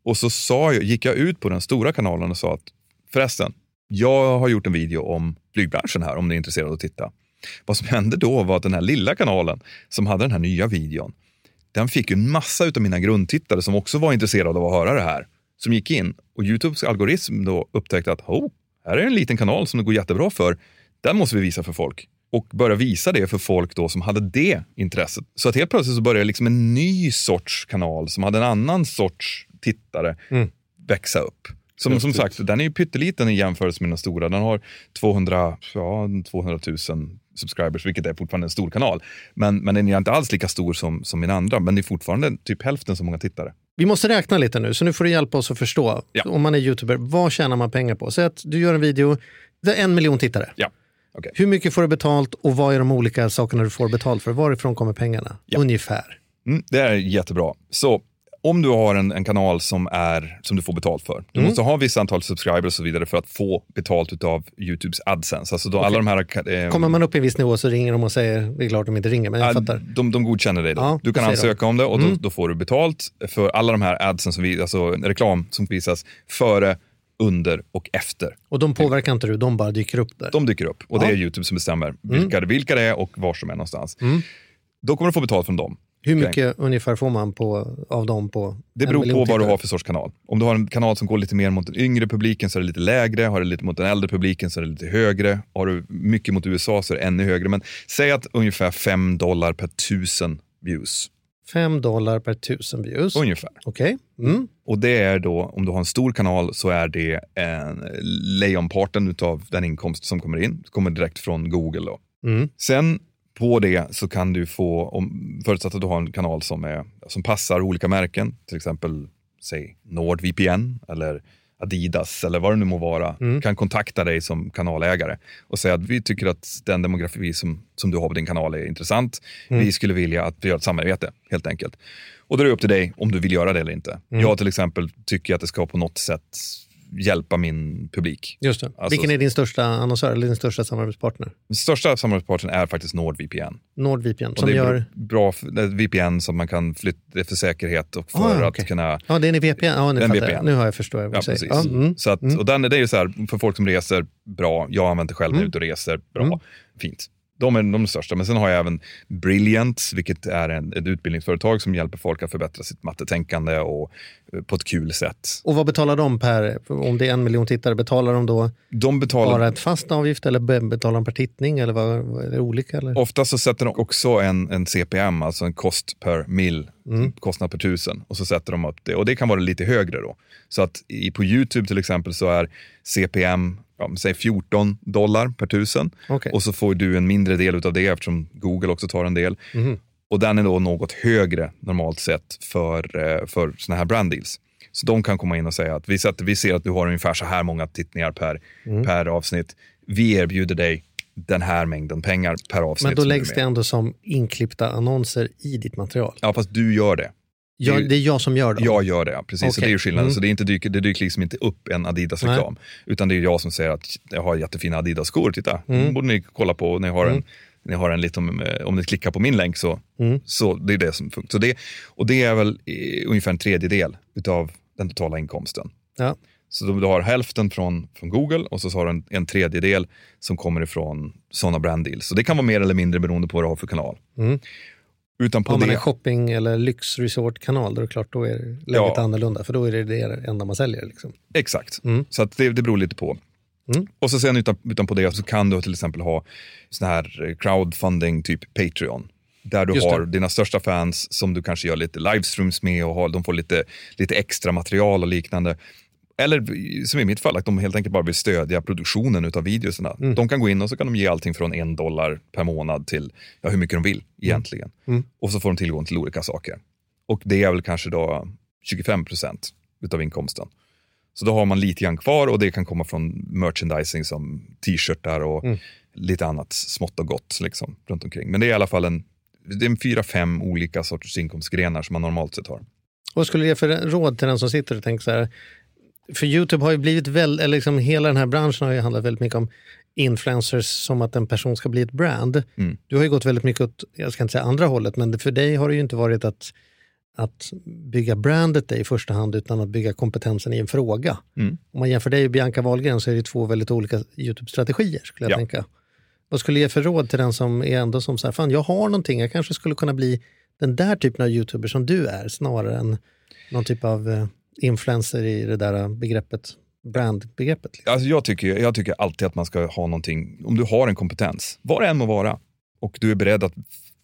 och så sa jag, gick jag ut på den stora kanalen och sa att förresten, jag har gjort en video om flygbranschen här om ni är intresserade av att titta. Vad som hände då var att den här lilla kanalen som hade den här nya videon, den fick ju en massa av mina grundtittare som också var intresserade av att höra det här, som gick in och Youtubes algoritm då upptäckte att oh, här är en liten kanal som det går jättebra för. Den måste vi visa för folk och börja visa det för folk då som hade det intresset. Så att helt plötsligt så började liksom en ny sorts kanal som hade en annan sorts tittare Mm. växa upp. Som, som sagt, den är ju pytteliten i jämförelse med den stora. Den har 200, ja, 200 000 subscribers, vilket är fortfarande en stor kanal. Men, men den är inte alls lika stor som, som min andra, men det är fortfarande typ hälften så många tittare. Vi måste räkna lite nu, så nu får du hjälpa oss att förstå. Ja. Om man är youtuber, vad tjänar man pengar på? Säg att du gör en video, det är en miljon tittare. Ja, okej. Hur mycket får du betalt och vad är de olika sakerna du får betalt för? Varifrån kommer pengarna? Ja. Ungefär. Mm, det är jättebra. Så om du har en, en kanal som, är, som du får betalt för, du måste ha vissa antal subscribers och så vidare för att få betalt av Youtubes AdSense. Alltså då alla de här... Eh, Kommer man upp i en viss nivå så ringer de och säger, det är klart de inte ringer, men jag Ja, fattar. de, de godkänner dig då. Ja, du kan ansöka om det och då, då får du betalt för alla de här adsen, som vi, alltså reklam som visas före, under och efter. Och de påverkar inte du, de bara dyker upp där. De dyker upp och det Ja. är Youtube som bestämmer vilka, vilka det är och var som är någonstans. Mm. Då kommer du få betalt från dem. Hur mycket ungefär får man på, av dem på Det beror på vad du har för sorts kanal. Om du har en kanal som går lite mer mot den yngre publiken så är det lite lägre. Har du lite mot den äldre publiken så är det lite högre. Har du mycket mot USA så är det ännu högre. Men säg att ungefär 5 dollar per tusen views. Fem dollar per tusen views. Ungefär. Okej. Mm. Och det är då, om du har en stor kanal så är det en lejonparten av den inkomst som kommer in. kommer direkt från Google. Då. Mm. Sen på det så kan du få, om, förutsatt att du har en kanal som, är, som passar olika märken, till exempel säg NordVPN eller Adidas eller vad det nu må vara, kan kontakta dig som kanalägare och säga att vi tycker att den demografi som, som du har på din kanal är intressant. Vi skulle vilja att vi gör ett samarbete helt enkelt. Och då är det upp till dig om du vill göra det eller inte. Jag till exempel tycker att det ska på något sätt hjälpa min publik. Just det. Alltså- Vilken är din största annonsör eller din största samarbetspartner? Den största samarbetspartnern är faktiskt NordVPN. NordVPN som det är gör... bra är VPN som man kan flytta för säkerhet och för Ah, att kunna... Ja, det är en VPN. Ja, nu En. VPN. Nu har jag förstått vad Ja, du säger. precis. Ja, mm. Så att, och den, det är ju så här, för folk som reser, bra. Jag använder själv när jag är ute och reser, bra. Mm. Fint. De är de största. Men sen har jag även Brilliant, vilket är en, ett utbildningsföretag som hjälper folk att förbättra sitt mattetänkande och eh, på ett kul sätt. Och vad betalar de per, om det är en miljon tittare, betalar de då De betalar... bara ett fast avgift eller be- betalar de per tittning? Eller vad, är det olika? Eller? Ofta så sätter de också en, en CPM, alltså en kost per mil, Mm. kostnad per tusen. Och så sätter de upp det. Och det kan vara lite högre då. Så att i, på YouTube till exempel så är CPM, ja, säg 14 dollar per tusen. Okej. Och så får du en mindre del av det eftersom Google också tar en del. Mhm. Och den är då något högre normalt sett för, eh, för såna här brand deals. Så de kan komma in och säga att vi, sätter, vi ser att du har ungefär så här många tittningar per, Mm. per avsnitt. Vi erbjuder dig den här mängden pengar per avsnitt. Men då läggs det ändå som inklippta annonser i ditt material. Ja, fast du gör det. Jag, Det är ju- det är jag som gör dem. Jag gör det, ja, precis. Så Okej. det är skillnaden. Mm. Så det, är inte dyker, det dyker liksom inte upp en Adidas-reklam. Utan det är jag som säger att jag har jättefina Adidas-skor. Titta, Mm. mm. borde ni kolla på. Ni har en, ni har en liten, eh, om ni klickar på min länk så, Mm. så det är det som funkar. Så det, och det är väl eh, ungefär en tredjedel av den totala inkomsten. Ja. Så du, du har hälften från, från Google och så har du en, en tredjedel som kommer ifrån sådana brand deals. Så det kan vara mer eller mindre beroende på vad du har för kanal. Mm. Utan på Har man det, en shopping eller lyxresort-kanal, då är det klart då är läget Ja. annorlunda. För då är det det enda man säljer. Liksom. Exakt, Mm. så att det, det beror lite på. Mm. Och så sen utan, utan på det så kan du till exempel ha sån här eh, crowdfunding, typ Patreon. Där du Just har det. dina största fans som du kanske gör lite livestreams med och har, de får lite, lite extra material och liknande. Eller som i mitt fall, att de helt enkelt bara vill stödja produktionen av videorna. Mm. De kan gå in och så kan de ge allting från en dollar per månad till ja, hur mycket de vill egentligen. Mm. Och så får de tillgång till olika saker. Och det är väl kanske då 25 procent utav inkomsten. Så då har man lite grann kvar och det kan komma från merchandising som t-shirtar och Mm. lite annat smått och gott liksom, runt omkring. Men det är i alla fall en, det är en fyra, fem olika sorters inkomstgrenar som man normalt sett har. Vad skulle du ge för råd till den som sitter och tänker så här, För Youtube har ju blivit väldigt, eller liksom hela den här branschen har ju handlat väldigt mycket om influencers som att en person ska bli ett brand. Mm. Du har ju gått väldigt mycket åt, jag ska inte säga andra hållet, men för dig har det ju inte varit att, att bygga brandet i första hand utan att bygga kompetensen i en fråga. Mm. Om man jämför dig och Bianca Wahlgren så är det två väldigt olika Youtube-strategier skulle jag Ja. tänka. Vad skulle du ge för råd till den som är ändå som så här, fan jag har någonting, jag kanske skulle kunna bli den där typen av youtuber som du är snarare än någon typ av eh, influencer i det där begreppet, brandbegreppet. Liksom. Alltså jag, tycker, jag tycker alltid att man ska ha någonting, om du har en kompetens, vad det än må vara, och du är beredd att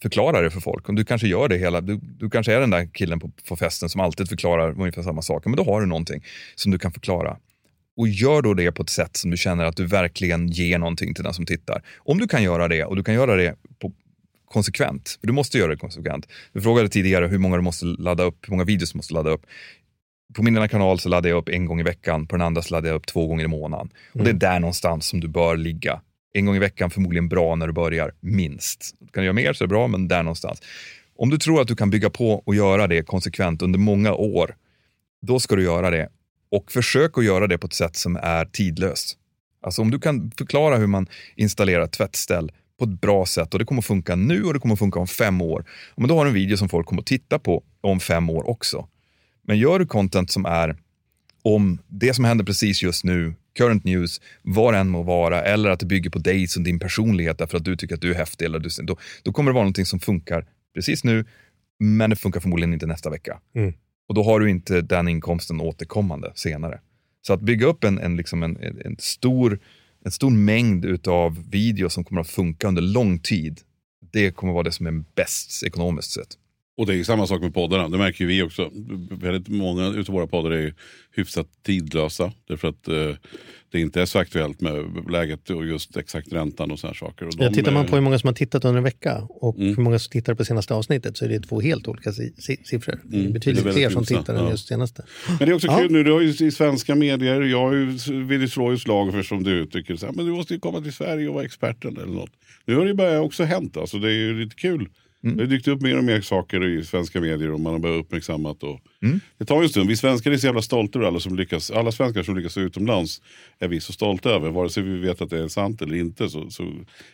förklara det för folk. Och du kanske gör det hela, du, du kanske är den där killen på, på festen som alltid förklarar ungefär samma saker, men då har du någonting som du kan förklara. Och gör då det på ett sätt som du känner att du verkligen ger någonting till den som tittar. Om du kan göra det, och du kan göra det på, konsekvent, för du måste göra det konsekvent. Du frågade tidigare hur många du måste ladda upp, hur många videos du måste ladda upp. På min ena kanal så laddar jag upp en gång i veckan, på den andra så laddar jag upp två gånger i månaden. Och Det är där någonstans som du bör ligga. En gång i veckan förmodligen bra när du börjar, minst. Kan du göra mer så är det bra, men där någonstans. Om du tror att du kan bygga på och göra det konsekvent under många år, då ska du göra det. Och försök att göra det på ett sätt som är tidlöst. Alltså om du kan förklara hur man installerar ett tvättställ på ett bra sätt och det kommer att funka nu och det kommer att funka om fem år. Men då har du en video som folk kommer att titta på om fem år också. Men gör du content som är om det som händer precis just nu, current news, vad det än må vara, eller att det bygger på dig som din personlighet därför att du tycker att du är häftig, eller du, då, då kommer det vara någonting som funkar precis nu, men det funkar förmodligen inte nästa vecka. Mm. Och då har du inte den inkomsten återkommande senare. Så att bygga upp en, en, liksom en, en, stor, en stor mängd utav videos som kommer att funka under lång tid, det kommer vara det som är bäst ekonomiskt sett. Och det är ju samma sak med poddarna, det märker ju vi också. Väldigt många utav våra poddar är ju hyfsat tidlösa. Därför att eh, det inte är så aktuellt med läget och just exakt räntan och sådana saker. Och Ja, tittar man på hur många som har tittat under en vecka och Mm. hur många som tittar på senaste avsnittet så är det två helt olika si- si- siffror. Det är Mm, betydligt det är fler som tittar än ja. just senaste. Men det är också Ja. kul nu, du har ju i svenska medier, jag har ju vill slå ett slag för som du så här, men du måste ju komma till Sverige och vara experten eller något. Nu har det börjat också hänt, alltså, det är ju lite kul. Mm. Det har dykt upp mer och mer saker i svenska medier och man har börjat uppmärksammat. Och... Mm. Det tar ju en stund, vi svenskar är så jävla stolta över alla som lyckas, alla svenskar som lyckas utomlands är vi så stolta över. Vare sig vi vet att det är sant eller inte så, så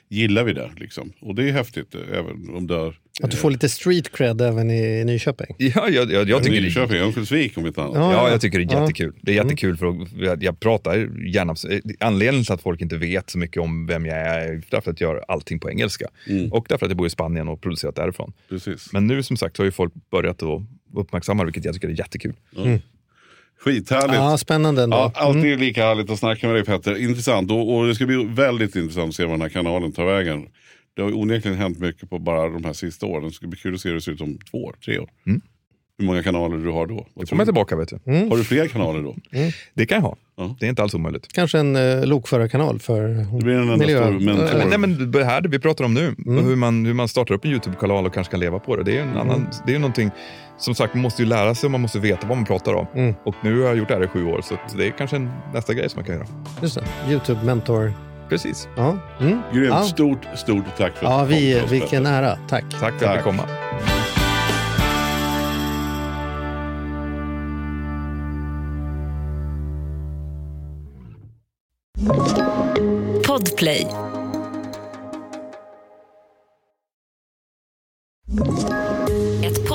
gillar vi det. Liksom. Och det är häftigt, även om det är Att du får lite street cred även i Nyköping. Ja, jag, jag, jag tycker det Nyköping, Örnsköldsvik om inte annat. Ja. Ja, jag tycker det är jättekul. Det är jättekul för att, jag, jag pratar gärna, anledningen till att folk inte vet så mycket om vem jag är, är därför att jag gör allting på engelska. Och därför att jag bor i Spanien och producerat därifrån. Precis. Men nu som sagt har ju folk börjat att uppmärksamma det, vilket jag tycker är jättekul. Skithärligt. Ja, spännande ändå. Ja, alltid lika härligt att snacka med dig Petter. Intressant och, och det ska bli väldigt intressant att se var den här kanalen tar vägen. Det har onekligen hänt mycket på bara de här sista åren. Det ska bli kul att se hur det ser ut om två år, tre år. Hur många kanaler du har då. Kommer jag du? tillbaka vet du. Har du fler kanaler då? Det kan jag ha. Ja. Det är inte alls omöjligt. Kanske en uh, lokförarkanal för Det blir en enda miljö. stor mentor. Eh, Nej, men, nej, men det här det vi pratar om nu, och hur, man, hur man startar upp en YouTube-kanal och kanske kan leva på det. Det är en annan, det är någonting, som sagt, man måste ju lära sig och man måste veta vad man pratar om. Mm. Och nu har jag gjort det här i sju år, så det är kanske en, nästa grej som man kan göra. Just det. Youtube-mentor. Precis. Ja. Mm. Grymt. Ja. Stort, stort tack för ja, att du vi, kom vilken ära. Tack. Tack för att Tack. jag Podplay.